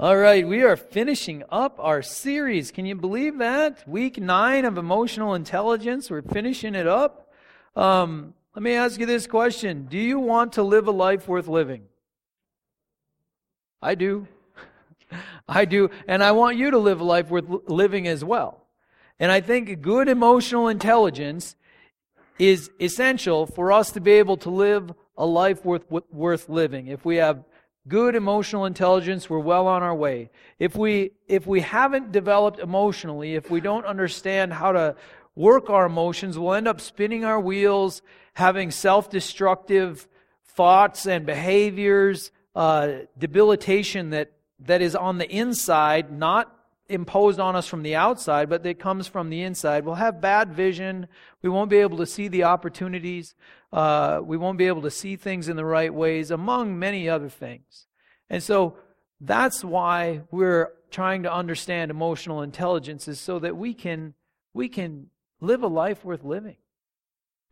All right, we are finishing up our series. Can you believe that? Week nine of emotional intelligence. We're finishing it up. Um, let me ask you this question Do you want to live a life worth living? I do. I do. And I want you to live a life worth living as well. And I think good emotional intelligence is essential for us to be able to live a life worth, worth living. If we have good emotional intelligence, we're well on our way. If we, if we haven't developed emotionally, if we don't understand how to work our emotions, we'll end up spinning our wheels, having self destructive thoughts and behaviors, uh, debilitation that, that is on the inside, not imposed on us from the outside, but that comes from the inside. We'll have bad vision. We won't be able to see the opportunities. Uh, we won't be able to see things in the right ways, among many other things. And so that's why we're trying to understand emotional intelligence is so that we can we can live a life worth living.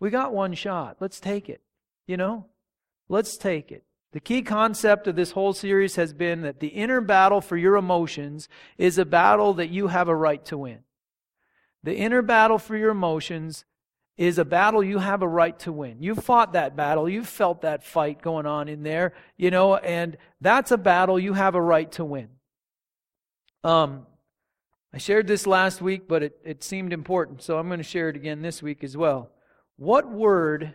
We got one shot. Let's take it. You know? Let's take it. The key concept of this whole series has been that the inner battle for your emotions is a battle that you have a right to win. The inner battle for your emotions is a battle you have a right to win. You've fought that battle. You've felt that fight going on in there, you know, and that's a battle you have a right to win. Um, I shared this last week, but it, it seemed important, so I'm going to share it again this week as well. What word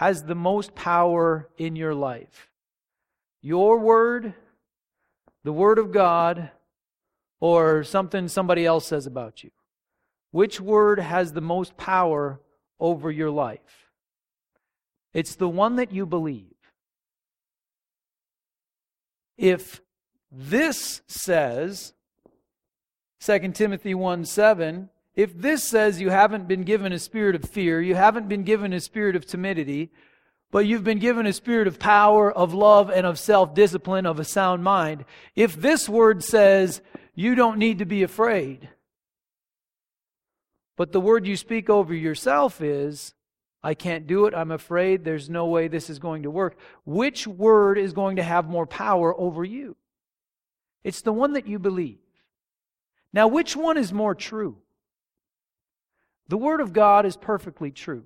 has the most power in your life? Your word, the word of God, or something somebody else says about you? Which word has the most power over your life? It's the one that you believe. If this says, 2 Timothy 1 7, if this says you haven't been given a spirit of fear, you haven't been given a spirit of timidity, but you've been given a spirit of power, of love, and of self discipline, of a sound mind, if this word says you don't need to be afraid, but the word you speak over yourself is, I can't do it, I'm afraid, there's no way this is going to work, which word is going to have more power over you? It's the one that you believe. Now, which one is more true? The Word of God is perfectly true.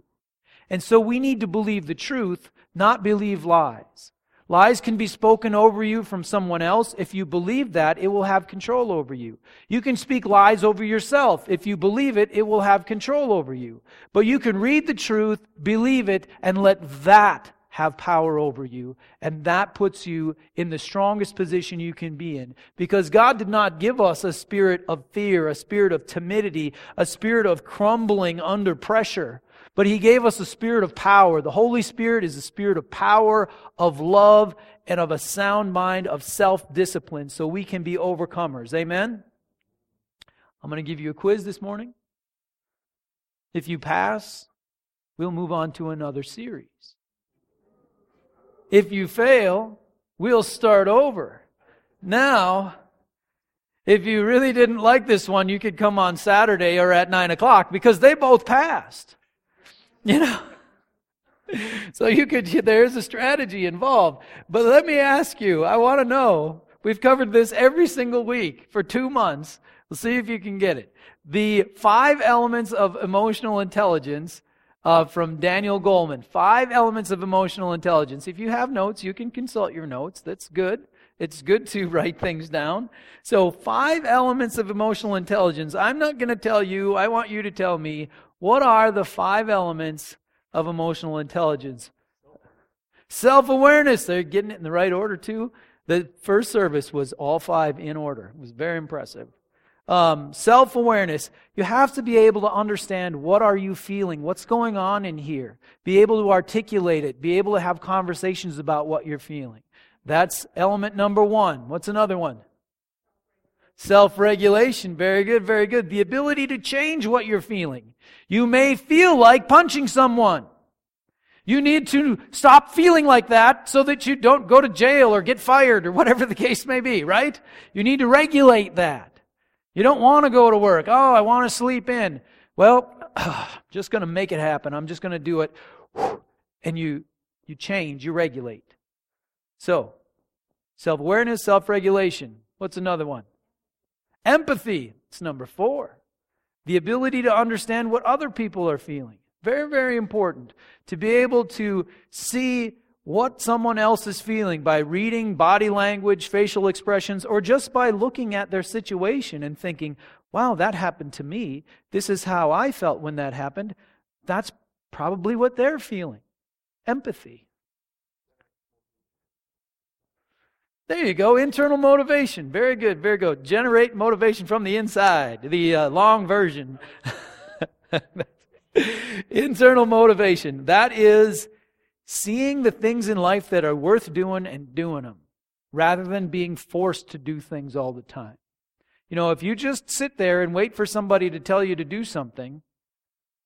And so we need to believe the truth, not believe lies. Lies can be spoken over you from someone else. If you believe that, it will have control over you. You can speak lies over yourself. If you believe it, it will have control over you. But you can read the truth, believe it, and let that have power over you. And that puts you in the strongest position you can be in. Because God did not give us a spirit of fear, a spirit of timidity, a spirit of crumbling under pressure. But He gave us a spirit of power. The Holy Spirit is a spirit of power, of love, and of a sound mind, of self discipline, so we can be overcomers. Amen? I'm going to give you a quiz this morning. If you pass, we'll move on to another series. If you fail, we'll start over. Now, if you really didn't like this one, you could come on Saturday or at 9 o'clock because they both passed. You know? So you could, there's a strategy involved. But let me ask you, I want to know, we've covered this every single week for two months. We'll see if you can get it. The five elements of emotional intelligence uh, from Daniel Goleman. Five elements of emotional intelligence. If you have notes, you can consult your notes. That's good. It's good to write things down. So, five elements of emotional intelligence. I'm not going to tell you, I want you to tell me what are the five elements of emotional intelligence? Self awareness. They're getting it in the right order, too. The first service was all five in order. It was very impressive um, self-awareness. You have to be able to understand what are you feeling what's going on in here. Be able to articulate it. Be able to have conversations about what you're feeling. That's element number one. What's another one? Self-regulation. Very good very good. The ability to change what you're feeling. You may feel like punching someone. You need to stop feeling like that so that you don't go to jail or get fired or whatever the case may be, right? You need to regulate that. You don't want to go to work. Oh, I want to sleep in. Well, I'm just going to make it happen. I'm just going to do it. And you you change, you regulate. So, self-awareness, self-regulation. What's another one? Empathy. It's number four. The ability to understand what other people are feeling. Very, very important to be able to see what someone else is feeling by reading body language, facial expressions, or just by looking at their situation and thinking, wow, that happened to me. This is how I felt when that happened. That's probably what they're feeling. Empathy. There you go. Internal motivation. Very good. Very good. Generate motivation from the inside. The uh, long version. Internal motivation. That is seeing the things in life that are worth doing and doing them rather than being forced to do things all the time. You know, if you just sit there and wait for somebody to tell you to do something,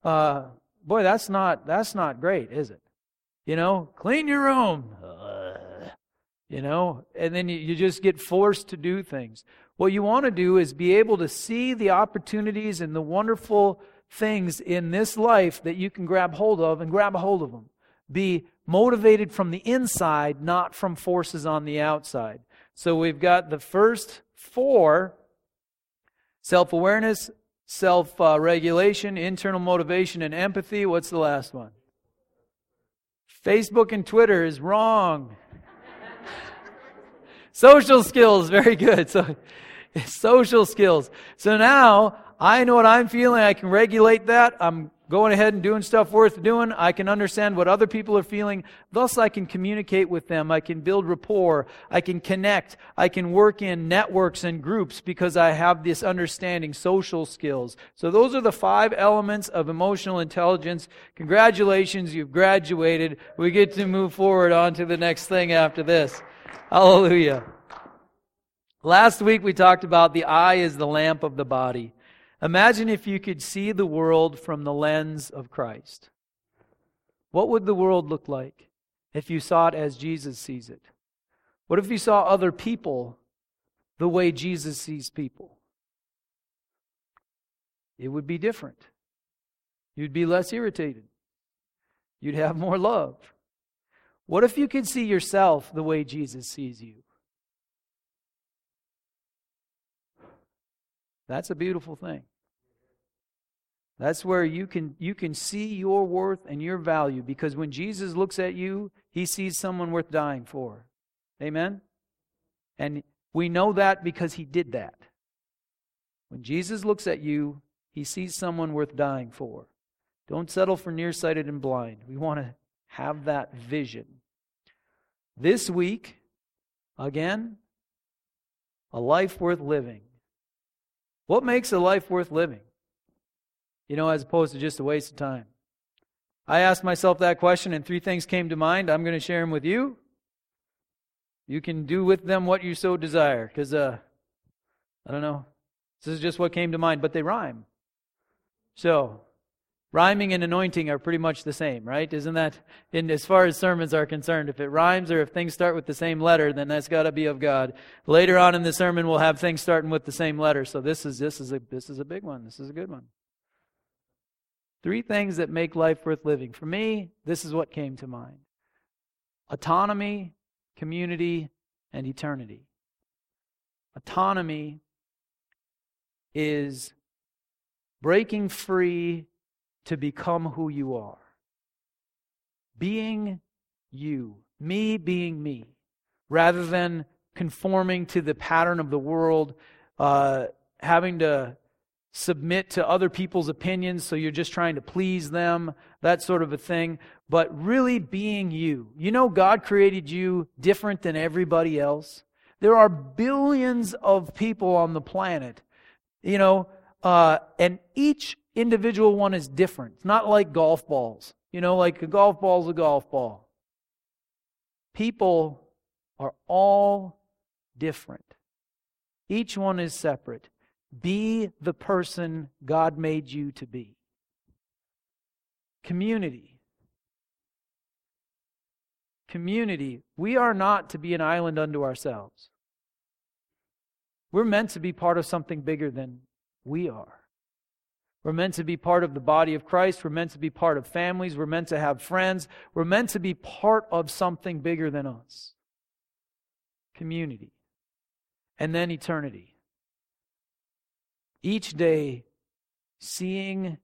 uh, boy, that's not that's not great, is it? You know, clean your room. Uh, you know, and then you, you just get forced to do things. What you want to do is be able to see the opportunities and the wonderful things in this life that you can grab hold of and grab a hold of them. Be motivated from the inside, not from forces on the outside. So we've got the first four self awareness, self regulation, internal motivation, and empathy. What's the last one? Facebook and Twitter is wrong. Social skills, very good. So, social skills. So now I know what I'm feeling. I can regulate that. I'm going ahead and doing stuff worth doing. I can understand what other people are feeling. Thus, I can communicate with them. I can build rapport. I can connect. I can work in networks and groups because I have this understanding, social skills. So those are the five elements of emotional intelligence. Congratulations, you've graduated. We get to move forward on to the next thing after this. Hallelujah. Last week we talked about the eye is the lamp of the body. Imagine if you could see the world from the lens of Christ. What would the world look like if you saw it as Jesus sees it? What if you saw other people the way Jesus sees people? It would be different. You'd be less irritated. You'd have more love. What if you could see yourself the way Jesus sees you? That's a beautiful thing. That's where you can you can see your worth and your value because when Jesus looks at you, he sees someone worth dying for. Amen. And we know that because he did that. When Jesus looks at you, he sees someone worth dying for. Don't settle for nearsighted and blind. We want to have that vision. This week, again, a life worth living. What makes a life worth living? You know, as opposed to just a waste of time. I asked myself that question, and three things came to mind. I'm going to share them with you. You can do with them what you so desire, because, uh, I don't know. This is just what came to mind, but they rhyme. So, Rhyming and anointing are pretty much the same, right? Isn't that, in, as far as sermons are concerned, if it rhymes or if things start with the same letter, then that's got to be of God. Later on in the sermon, we'll have things starting with the same letter. So this is this is a this is a big one. This is a good one. Three things that make life worth living. For me, this is what came to mind: autonomy, community, and eternity. Autonomy is breaking free to become who you are. Being you, me being me, rather than conforming to the pattern of the world, uh, having to submit to other people's opinions, so you're just trying to please them, that sort of a thing, but really being you. You know, God created you different than everybody else. There are billions of people on the planet, you know, uh, and each individual one is different. It's not like golf balls. You know, like a golf ball is a golf ball. People are all different. Each one is separate. Be the person God made you to be. Community. Community. We are not to be an island unto ourselves. We're meant to be part of something bigger than we are. We're meant to be part of the body of Christ. We're meant to be part of families. We're meant to have friends. We're meant to be part of something bigger than us community. and then eternity. Each day, seeing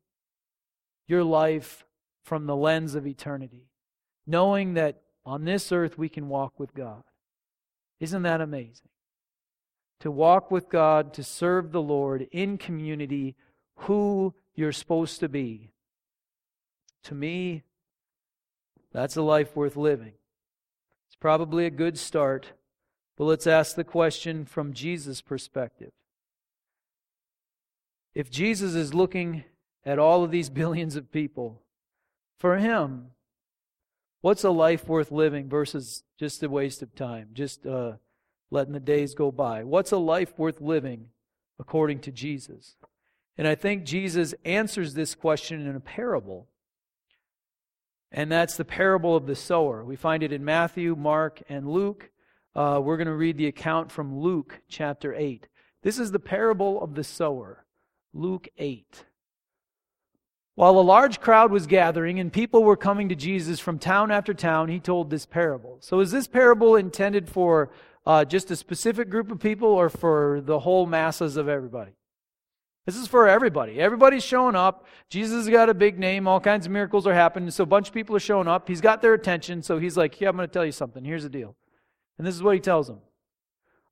your life from the lens of eternity, knowing that on this earth we can walk with God. Isn't that amazing? To walk with God, to serve the Lord in community, who you're supposed to be. To me, that's a life worth living. It's probably a good start, but let's ask the question from Jesus' perspective. If Jesus is looking at all of these billions of people, for him, what's a life worth living versus just a waste of time, just uh, letting the days go by? What's a life worth living according to Jesus? And I think Jesus answers this question in a parable. And that's the parable of the sower. We find it in Matthew, Mark, and Luke. Uh, we're going to read the account from Luke chapter 8. This is the parable of the sower. Luke 8. While a large crowd was gathering and people were coming to Jesus from town after town, he told this parable. So, is this parable intended for uh, just a specific group of people or for the whole masses of everybody? This is for everybody. Everybody's showing up. Jesus has got a big name. All kinds of miracles are happening. So, a bunch of people are showing up. He's got their attention. So, he's like, Yeah, I'm going to tell you something. Here's the deal. And this is what he tells them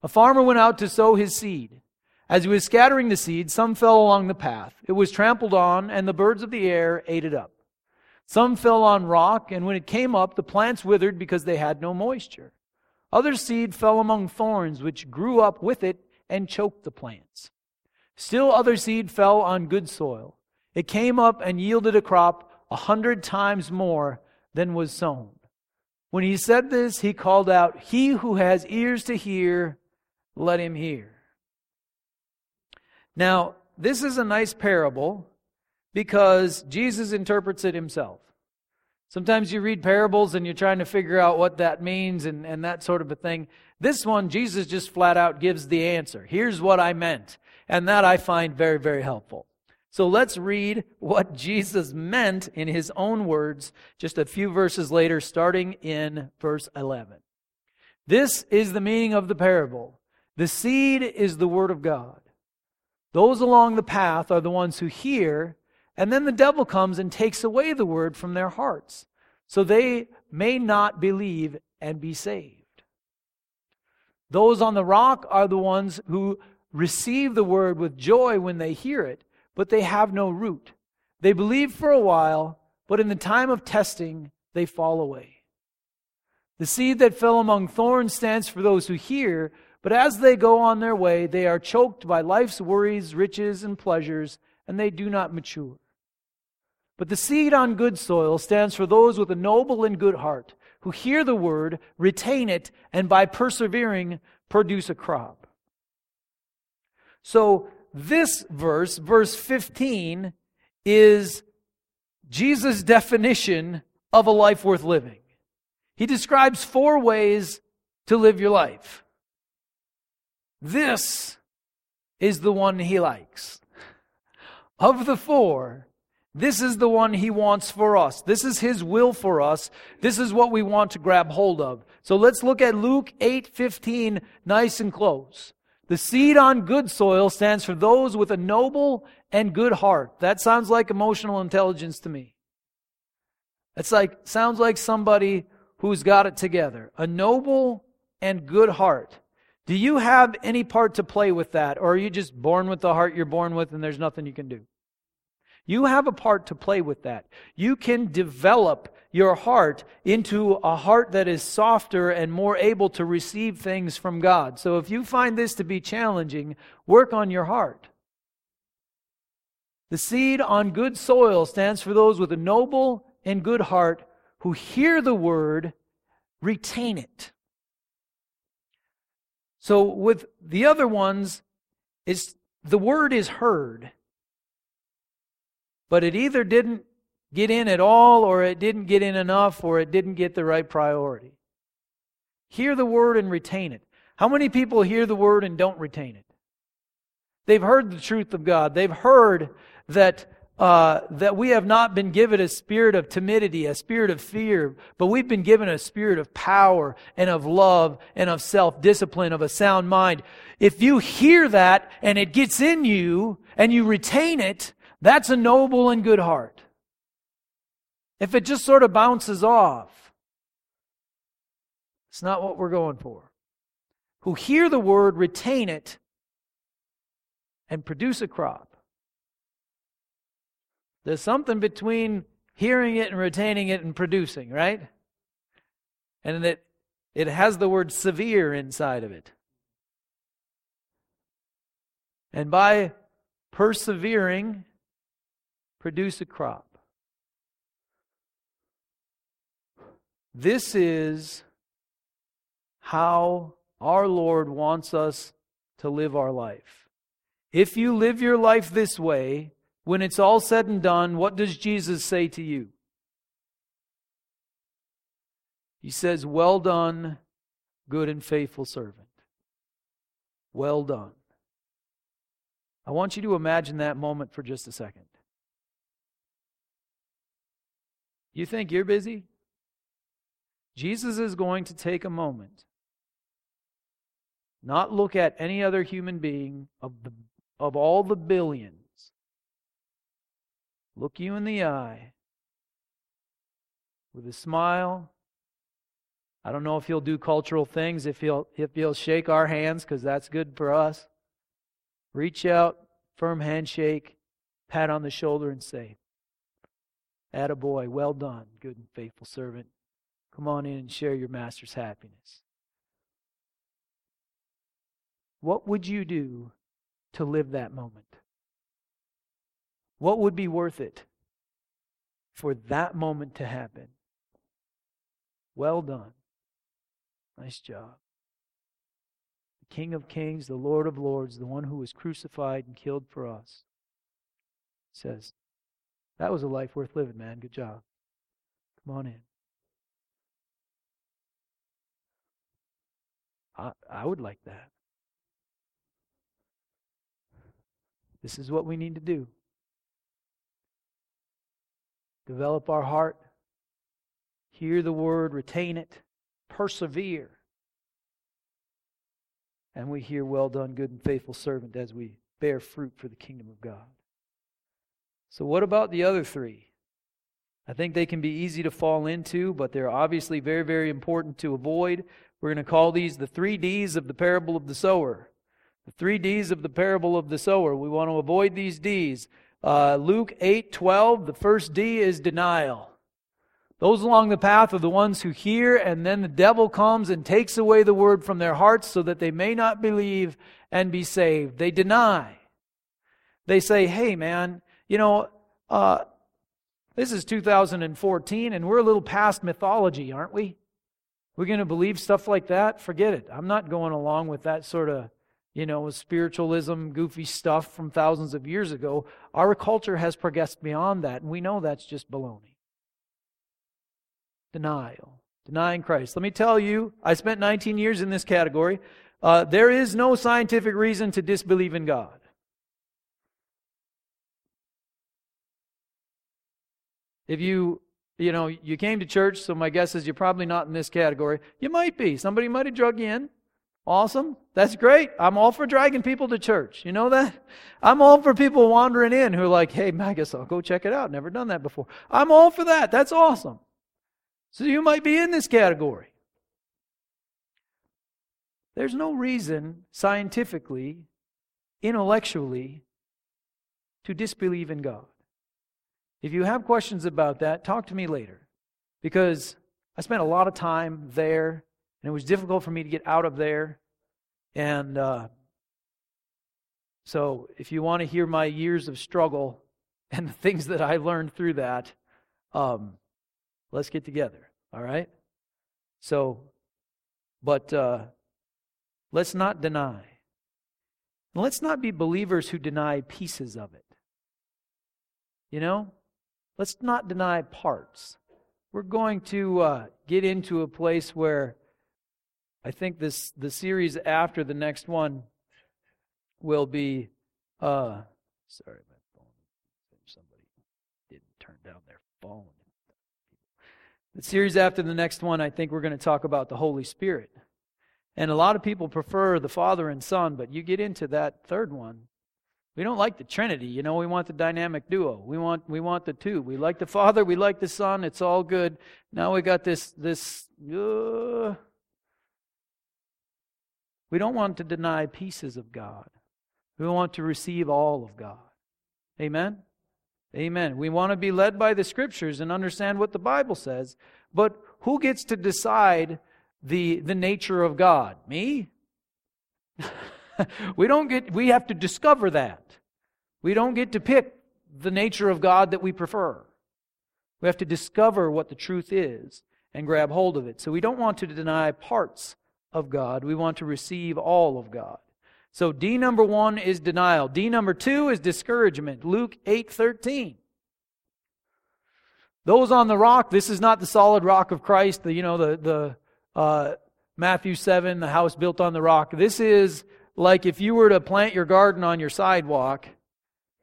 A farmer went out to sow his seed. As he was scattering the seed, some fell along the path. It was trampled on, and the birds of the air ate it up. Some fell on rock, and when it came up, the plants withered because they had no moisture. Other seed fell among thorns, which grew up with it and choked the plants. Still other seed fell on good soil. It came up and yielded a crop a hundred times more than was sown. When he said this, he called out, He who has ears to hear, let him hear. Now, this is a nice parable because Jesus interprets it himself. Sometimes you read parables and you're trying to figure out what that means and, and that sort of a thing. This one, Jesus just flat out gives the answer. Here's what I meant. And that I find very, very helpful. So let's read what Jesus meant in his own words just a few verses later, starting in verse 11. This is the meaning of the parable. The seed is the word of God. Those along the path are the ones who hear, and then the devil comes and takes away the word from their hearts, so they may not believe and be saved. Those on the rock are the ones who receive the word with joy when they hear it, but they have no root. They believe for a while, but in the time of testing, they fall away. The seed that fell among thorns stands for those who hear, but as they go on their way, they are choked by life's worries, riches, and pleasures, and they do not mature. But the seed on good soil stands for those with a noble and good heart, who hear the word, retain it, and by persevering, produce a crop. So, this verse, verse 15, is Jesus' definition of a life worth living. He describes four ways to live your life. This is the one he likes. Of the four, this is the one he wants for us. This is his will for us. This is what we want to grab hold of. So let's look at Luke 8:15 nice and close. The seed on good soil stands for those with a noble and good heart. That sounds like emotional intelligence to me. It's like sounds like somebody who's got it together. A noble and good heart. Do you have any part to play with that? Or are you just born with the heart you're born with and there's nothing you can do? You have a part to play with that. You can develop your heart into a heart that is softer and more able to receive things from God. So if you find this to be challenging, work on your heart. The seed on good soil stands for those with a noble and good heart who hear the word, retain it. So with the other ones, is the word is heard, but it either didn't get in at all, or it didn't get in enough, or it didn't get the right priority. Hear the word and retain it. How many people hear the word and don't retain it? They've heard the truth of God. They've heard that uh, that we have not been given a spirit of timidity, a spirit of fear, but we've been given a spirit of power and of love and of self discipline, of a sound mind. If you hear that and it gets in you and you retain it, that's a noble and good heart. If it just sort of bounces off, it's not what we're going for. Who hear the word, retain it, and produce a crop. There's something between hearing it and retaining it and producing, right? And it, it has the word severe inside of it. And by persevering, produce a crop. This is how our Lord wants us to live our life. If you live your life this way, when it's all said and done, what does Jesus say to you? He says, Well done, good and faithful servant. Well done. I want you to imagine that moment for just a second. You think you're busy? Jesus is going to take a moment, not look at any other human being of, the, of all the billions, look you in the eye with a smile. I don't know if he'll do cultural things, if he'll, if he'll shake our hands, because that's good for us. Reach out, firm handshake, pat on the shoulder, and say, Attaboy, well done, good and faithful servant. Come on in and share your master's happiness. What would you do to live that moment? What would be worth it for that moment to happen? Well done. Nice job. The King of Kings, the Lord of Lords, the one who was crucified and killed for us, says, That was a life worth living, man. Good job. Come on in. I, I would like that. This is what we need to do. Develop our heart, hear the word, retain it, persevere. And we hear, Well done, good and faithful servant, as we bear fruit for the kingdom of God. So, what about the other three? I think they can be easy to fall into, but they're obviously very, very important to avoid. We're going to call these the three D's of the parable of the sower. The three D's of the parable of the sower. We want to avoid these D's. Uh, Luke 8 12, the first D is denial. Those along the path are the ones who hear, and then the devil comes and takes away the word from their hearts so that they may not believe and be saved. They deny. They say, hey, man, you know, uh, this is 2014, and we're a little past mythology, aren't we? We're going to believe stuff like that? Forget it. I'm not going along with that sort of, you know, spiritualism, goofy stuff from thousands of years ago. Our culture has progressed beyond that, and we know that's just baloney. Denial. Denying Christ. Let me tell you, I spent 19 years in this category. Uh, there is no scientific reason to disbelieve in God. If you you know, you came to church, so my guess is you're probably not in this category. You might be. Somebody might have drug you in. Awesome. That's great. I'm all for dragging people to church. You know that? I'm all for people wandering in who are like, hey, I guess I'll go check it out. Never done that before. I'm all for that. That's awesome. So you might be in this category. There's no reason, scientifically, intellectually, to disbelieve in God. If you have questions about that, talk to me later. Because I spent a lot of time there, and it was difficult for me to get out of there. And uh, so, if you want to hear my years of struggle and the things that I learned through that, um, let's get together. All right? So, but uh, let's not deny. let's not be believers who deny pieces of it. You know? Let's not deny parts. We're going to uh, get into a place where I think this the series after the next one will be. Uh, sorry, my phone. Somebody. Didn't turn down their phone. The series after the next one, I think we're going to talk about the Holy Spirit. And a lot of people prefer the Father and Son, but you get into that third one. We don't like the Trinity, you know, we want the dynamic duo. We want we want the two. We like the Father, we like the Son, it's all good. Now we got this this uh, we don't want to deny pieces of God. We want to receive all of God. Amen? Amen. We want to be led by the scriptures and understand what the Bible says, but who gets to decide the, the nature of God? Me? we don't get we have to discover that. We don't get to pick the nature of God that we prefer. We have to discover what the truth is and grab hold of it. So we don't want to deny parts of God. We want to receive all of God. So D number 1 is denial. D number 2 is discouragement. Luke 8:13. Those on the rock, this is not the solid rock of Christ, the you know the the uh, Matthew 7, the house built on the rock. This is like if you were to plant your garden on your sidewalk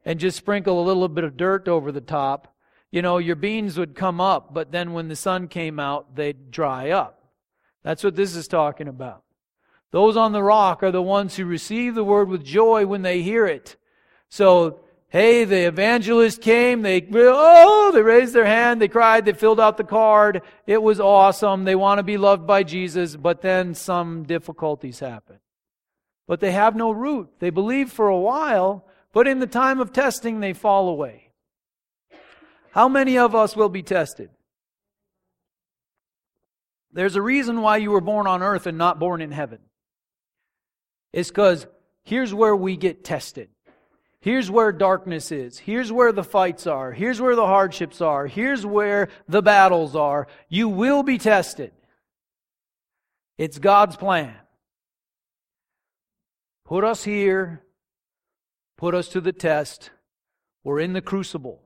and just sprinkle a little bit of dirt over the top, you know, your beans would come up, but then when the sun came out, they'd dry up. That's what this is talking about. Those on the rock are the ones who receive the word with joy when they hear it. So, hey, the evangelist came, they, oh, they raised their hand, they cried, they filled out the card. It was awesome. They want to be loved by Jesus, but then some difficulties happen. But they have no root. They believe for a while, but in the time of testing, they fall away. How many of us will be tested? There's a reason why you were born on earth and not born in heaven. It's because here's where we get tested. Here's where darkness is. Here's where the fights are. Here's where the hardships are. Here's where the battles are. You will be tested. It's God's plan. Put us here, put us to the test. We're in the crucible.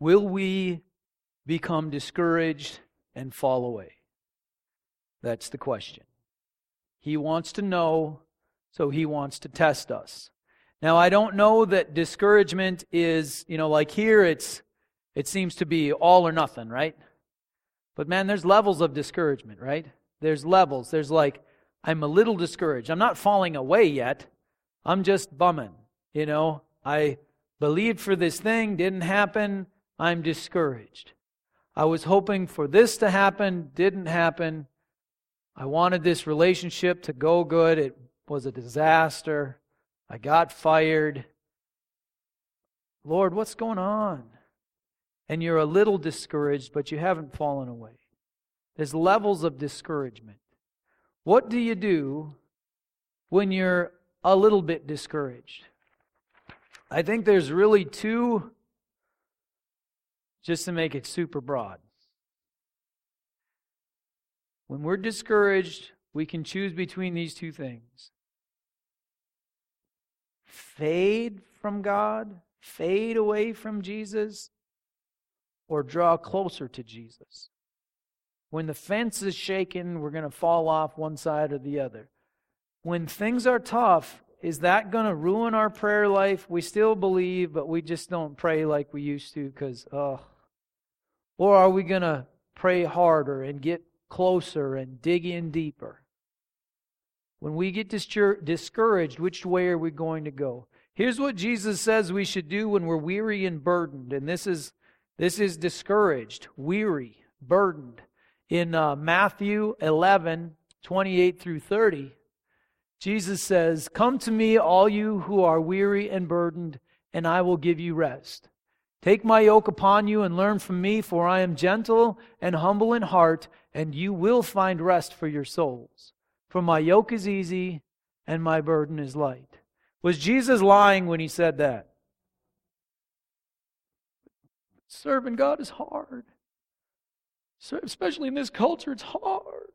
Will we become discouraged and fall away? That's the question. He wants to know, so he wants to test us. Now, I don't know that discouragement is, you know, like here it's it seems to be all or nothing, right? But man, there's levels of discouragement, right? There's levels. There's like I'm a little discouraged. I'm not falling away yet. I'm just bumming, you know. I believed for this thing, didn't happen. I'm discouraged. I was hoping for this to happen, didn't happen. I wanted this relationship to go good. It was a disaster. I got fired. Lord, what's going on? And you're a little discouraged, but you haven't fallen away. There's levels of discouragement. What do you do when you're a little bit discouraged? I think there's really two, just to make it super broad. When we're discouraged, we can choose between these two things fade from God, fade away from Jesus, or draw closer to Jesus. When the fence is shaken, we're going to fall off one side or the other. When things are tough, is that going to ruin our prayer life? We still believe, but we just don't pray like we used to because, oh. Or are we going to pray harder and get closer and dig in deeper. When we get discouraged, which way are we going to go? Here's what Jesus says we should do when we're weary and burdened. And this is, this is discouraged, weary, burdened. In uh, Matthew 11, 28 through 30, Jesus says, Come to me, all you who are weary and burdened, and I will give you rest. Take my yoke upon you and learn from me, for I am gentle and humble in heart, and you will find rest for your souls. For my yoke is easy and my burden is light. Was Jesus lying when he said that? Serving God is hard. Especially in this culture, it's hard.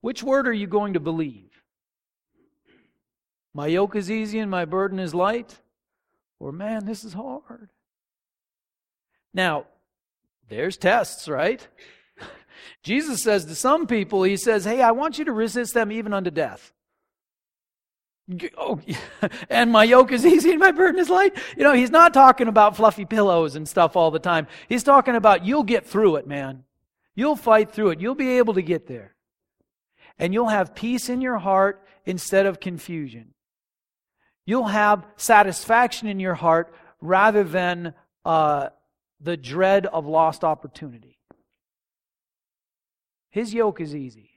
Which word are you going to believe? My yoke is easy and my burden is light? Or, man, this is hard. Now, there's tests, right? Jesus says to some people, He says, Hey, I want you to resist them even unto death. Oh, and my yoke is easy and my burden is light. You know, he's not talking about fluffy pillows and stuff all the time. He's talking about you'll get through it, man. You'll fight through it. You'll be able to get there. And you'll have peace in your heart instead of confusion. You'll have satisfaction in your heart rather than uh, the dread of lost opportunity. His yoke is easy,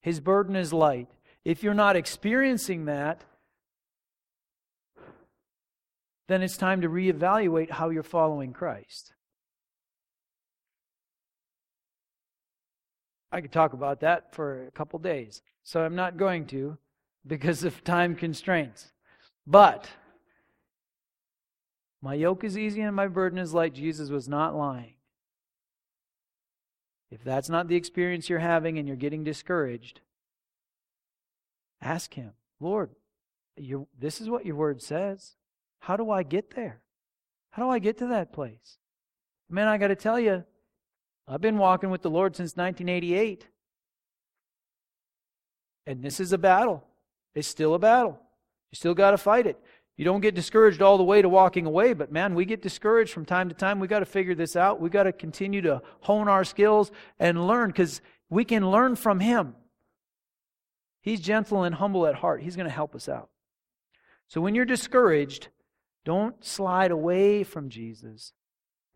His burden is light. If you're not experiencing that, then it's time to reevaluate how you're following Christ. I could talk about that for a couple days, so I'm not going to because of time constraints. But my yoke is easy and my burden is light. Jesus was not lying. If that's not the experience you're having and you're getting discouraged, ask Him, Lord, this is what your word says. How do I get there? How do I get to that place? Man, I got to tell you, I've been walking with the Lord since 1988. And this is a battle. It's still a battle. You still got to fight it. You don't get discouraged all the way to walking away, but man, we get discouraged from time to time. We got to figure this out. We got to continue to hone our skills and learn because we can learn from Him. He's gentle and humble at heart. He's going to help us out. So when you're discouraged, don't slide away from Jesus.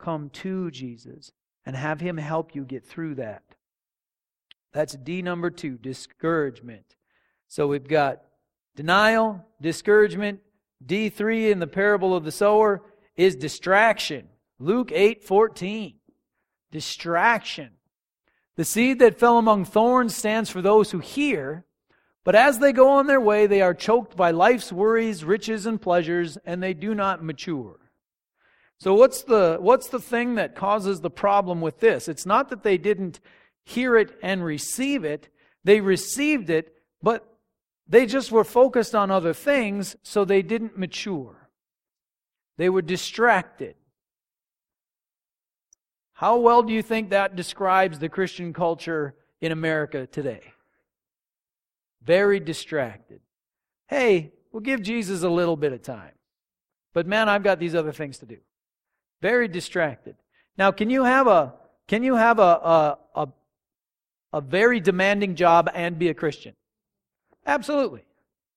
Come to Jesus and have Him help you get through that. That's D number two discouragement. So we've got denial, discouragement, D3 in the parable of the sower is distraction. Luke 8 14. Distraction. The seed that fell among thorns stands for those who hear, but as they go on their way, they are choked by life's worries, riches, and pleasures, and they do not mature. So what's the what's the thing that causes the problem with this? It's not that they didn't hear it and receive it. They received it, but they just were focused on other things, so they didn't mature. They were distracted. How well do you think that describes the Christian culture in America today? Very distracted. Hey, we'll give Jesus a little bit of time. But man, I've got these other things to do. Very distracted. Now, can you have a can you have a a, a, a very demanding job and be a Christian? Absolutely.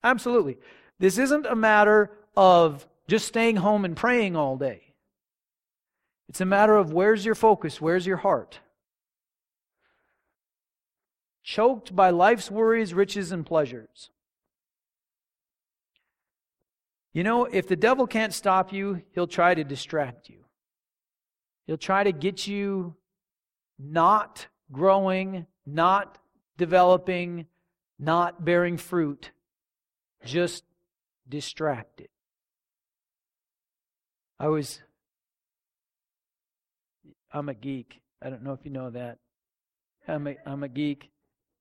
Absolutely. This isn't a matter of just staying home and praying all day. It's a matter of where's your focus, where's your heart. Choked by life's worries, riches, and pleasures. You know, if the devil can't stop you, he'll try to distract you. He'll try to get you not growing, not developing, not bearing fruit, just distracted. I was, I'm a geek. I don't know if you know that. I'm a, I'm a geek.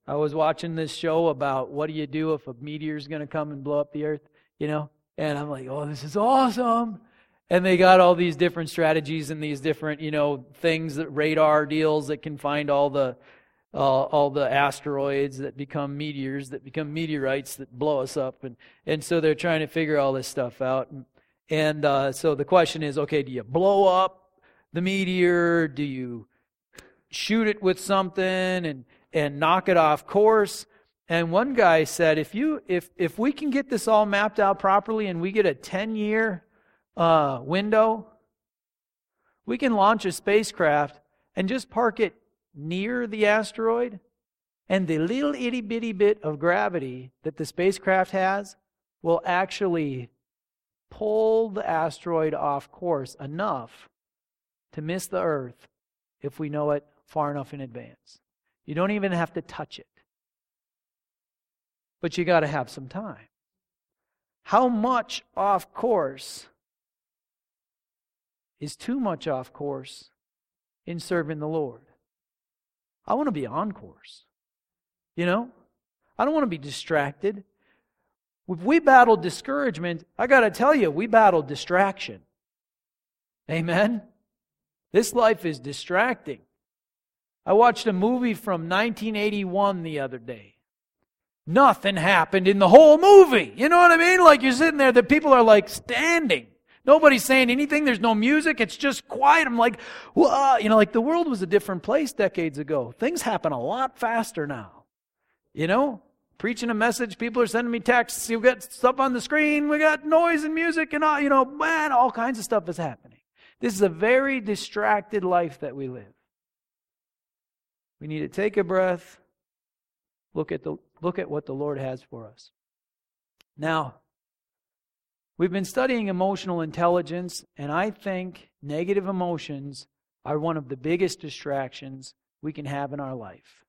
I was watching this show about what do you do if a meteor is going to come and blow up the earth, you know? And I'm like, oh, this is awesome. And they got all these different strategies and these different, you know, things that radar deals that can find all the uh, all the asteroids that become meteors, that become meteorites that blow us up. And, and so they're trying to figure all this stuff out. And, and uh, so the question is okay, do you blow up the meteor? Do you shoot it with something and, and knock it off course? And one guy said, if you if if we can get this all mapped out properly and we get a 10 year uh, window, we can launch a spacecraft and just park it near the asteroid, and the little itty bitty bit of gravity that the spacecraft has will actually pull the asteroid off course enough to miss the Earth if we know it far enough in advance. You don't even have to touch it. But you got to have some time. How much off course is too much off course in serving the Lord? I want to be on course. You know? I don't want to be distracted. If we battle discouragement, I got to tell you, we battle distraction. Amen? This life is distracting. I watched a movie from 1981 the other day. Nothing happened in the whole movie. You know what I mean? Like you're sitting there, the people are like standing. Nobody's saying anything. There's no music. It's just quiet. I'm like, Whoa. you know, like the world was a different place decades ago. Things happen a lot faster now. You know, preaching a message, people are sending me texts. You got stuff on the screen. We got noise and music and all, you know, man, all kinds of stuff is happening. This is a very distracted life that we live. We need to take a breath, look at the look at what the Lord has for us. Now, we've been studying emotional intelligence, and I think negative emotions are one of the biggest distractions we can have in our life.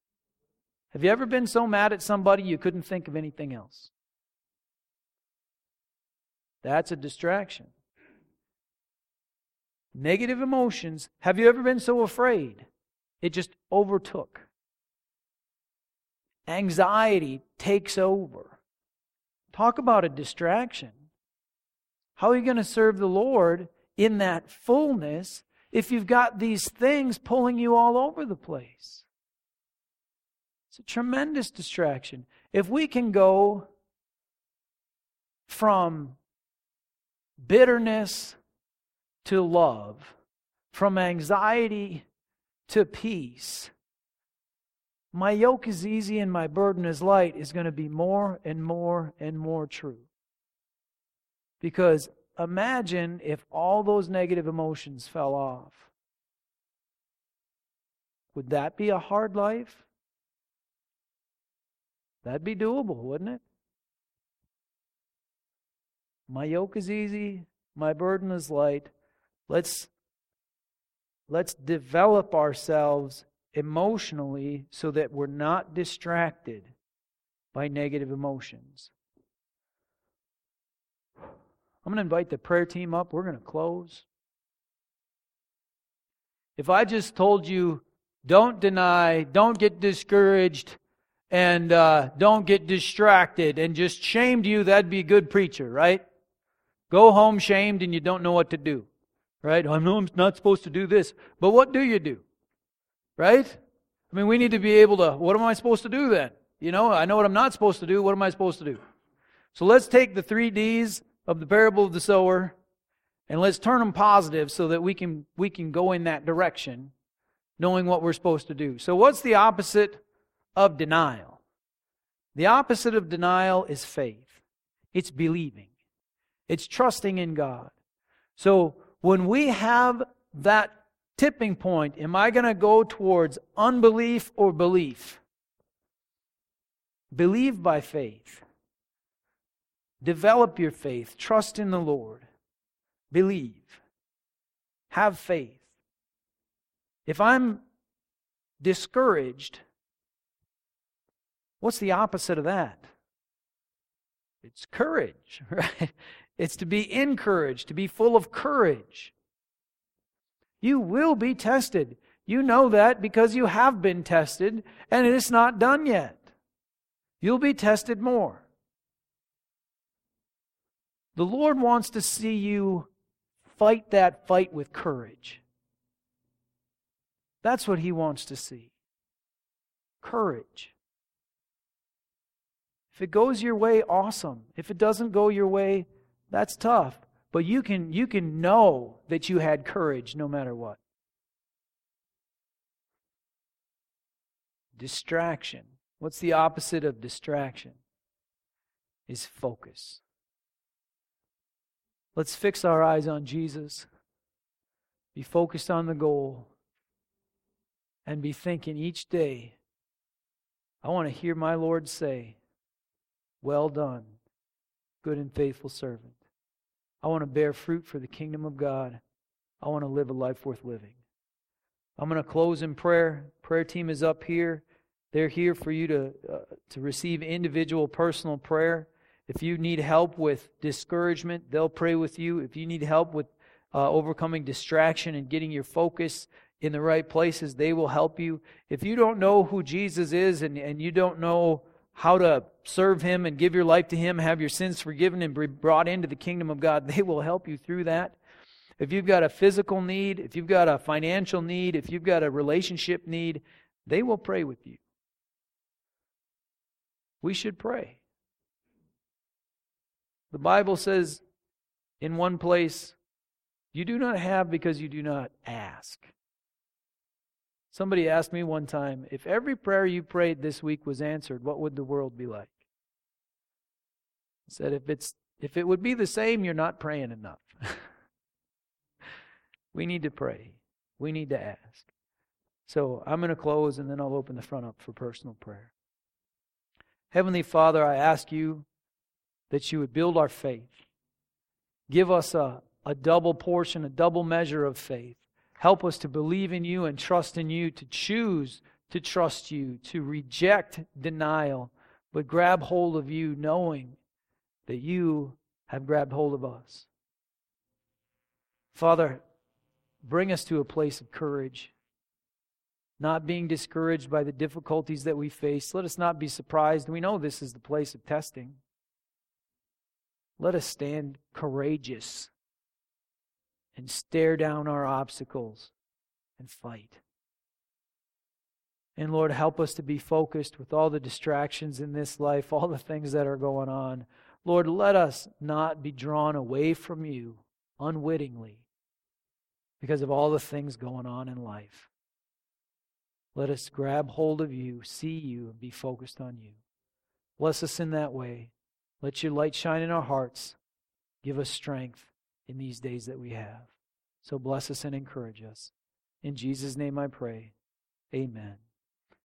Have you ever been so mad at somebody you couldn't think of anything else? That's a distraction. Negative emotions. Have you ever been so afraid? It just overtook. Anxiety takes over. Talk about a distraction. How are you going to serve the Lord in that fullness if you've got these things pulling you all over the place? It's a tremendous distraction. If we can go from bitterness to love, from anxiety to peace, my yoke is easy and my burden is light is going to be more and more and more true. Because imagine if all those negative emotions fell off. Would that be a hard life? That'd be doable, wouldn't it? My yoke is easy, my burden is light. Let's let's develop ourselves emotionally so that we're not distracted by negative emotions. I'm going to invite the prayer team up. We're going to close. If I just told you, don't deny, don't get discouraged, and uh, don't get distracted, and just shamed you, that'd be a good preacher, right? Go home shamed and you don't know what to do, right? I know I'm not supposed to do this, but what do you do? Right? I mean, we need to be able to, what am I supposed to do then? You know, I know what I'm not supposed to do. What am I supposed to do? So let's take the three D's of the parable of the sower and let's turn them positive so that we can, we can go in that direction knowing what we're supposed to do. So what's the opposite of denial? The opposite of denial is faith. It's believing. It's trusting in God. So when we have that tipping point. Am I going to go towards unbelief or belief? Believe by faith. Develop your faith. Trust in the Lord. Believe. Have faith. If I'm discouraged, what's the opposite of that? It's courage, right? It's to be encouraged, to be full of courage. You will be tested. You know that because you have been tested and it is not done yet. You'll be tested more. The Lord wants to see you fight that fight with courage. That's what He wants to see. Courage. If it goes your way, awesome. If it doesn't go your way, that's tough. But you can, you can know that you had courage no matter what. Distraction. What's the opposite of distraction? Is focus. Let's fix our eyes on Jesus, be focused on the goal, and be thinking each day, I want to hear my Lord say, Well done, good and faithful servant. I want to bear fruit for the kingdom of God. I want to live a life worth living. I'm going to close in prayer. Prayer team is up here. They're here for you to uh, to receive individual personal prayer. If you need help with discouragement, they'll pray with you. If you need help with uh, overcoming distraction and getting your focus in the right places, they will help you. If you don't know who Jesus is and, and you don't know how to serve Him and give your life to Him, have your sins forgiven and be brought into the kingdom of God, they will help you through that. If you've got a physical need, if you've got a financial need, if you've got a relationship need, they will pray with you. we should pray. The Bible says in one place, you do not have because you do not ask. Somebody asked me one time, if every prayer you prayed this week was answered, what would the world be like? I said, if it's if it would be the same, you're not praying enough. we need to pray. We need to ask. So I'm going to close and then I'll open the front up for personal prayer. Heavenly Father, I ask you that you would build our faith. Give us a, a double portion, a double measure of faith. Help us to believe in you and trust in you, to choose to trust you, to reject denial, but grab hold of you, knowing that you have grabbed hold of us. Father, bring us to a place of courage, not being discouraged by the difficulties that we face. Let us not be surprised. We know this is the place of testing. Let us stand courageous and stare down our obstacles and fight. And Lord, help us to be focused with all the distractions in this life, all the things that are going on. Lord, let us not be drawn away from you unwittingly because of all the things going on in life. Let us grab hold of you, see you, and be focused on you. Bless us in that way. Let your light shine in our hearts. Give us strength in these days that we have. So bless us and encourage us. In Jesus' name I pray. Amen.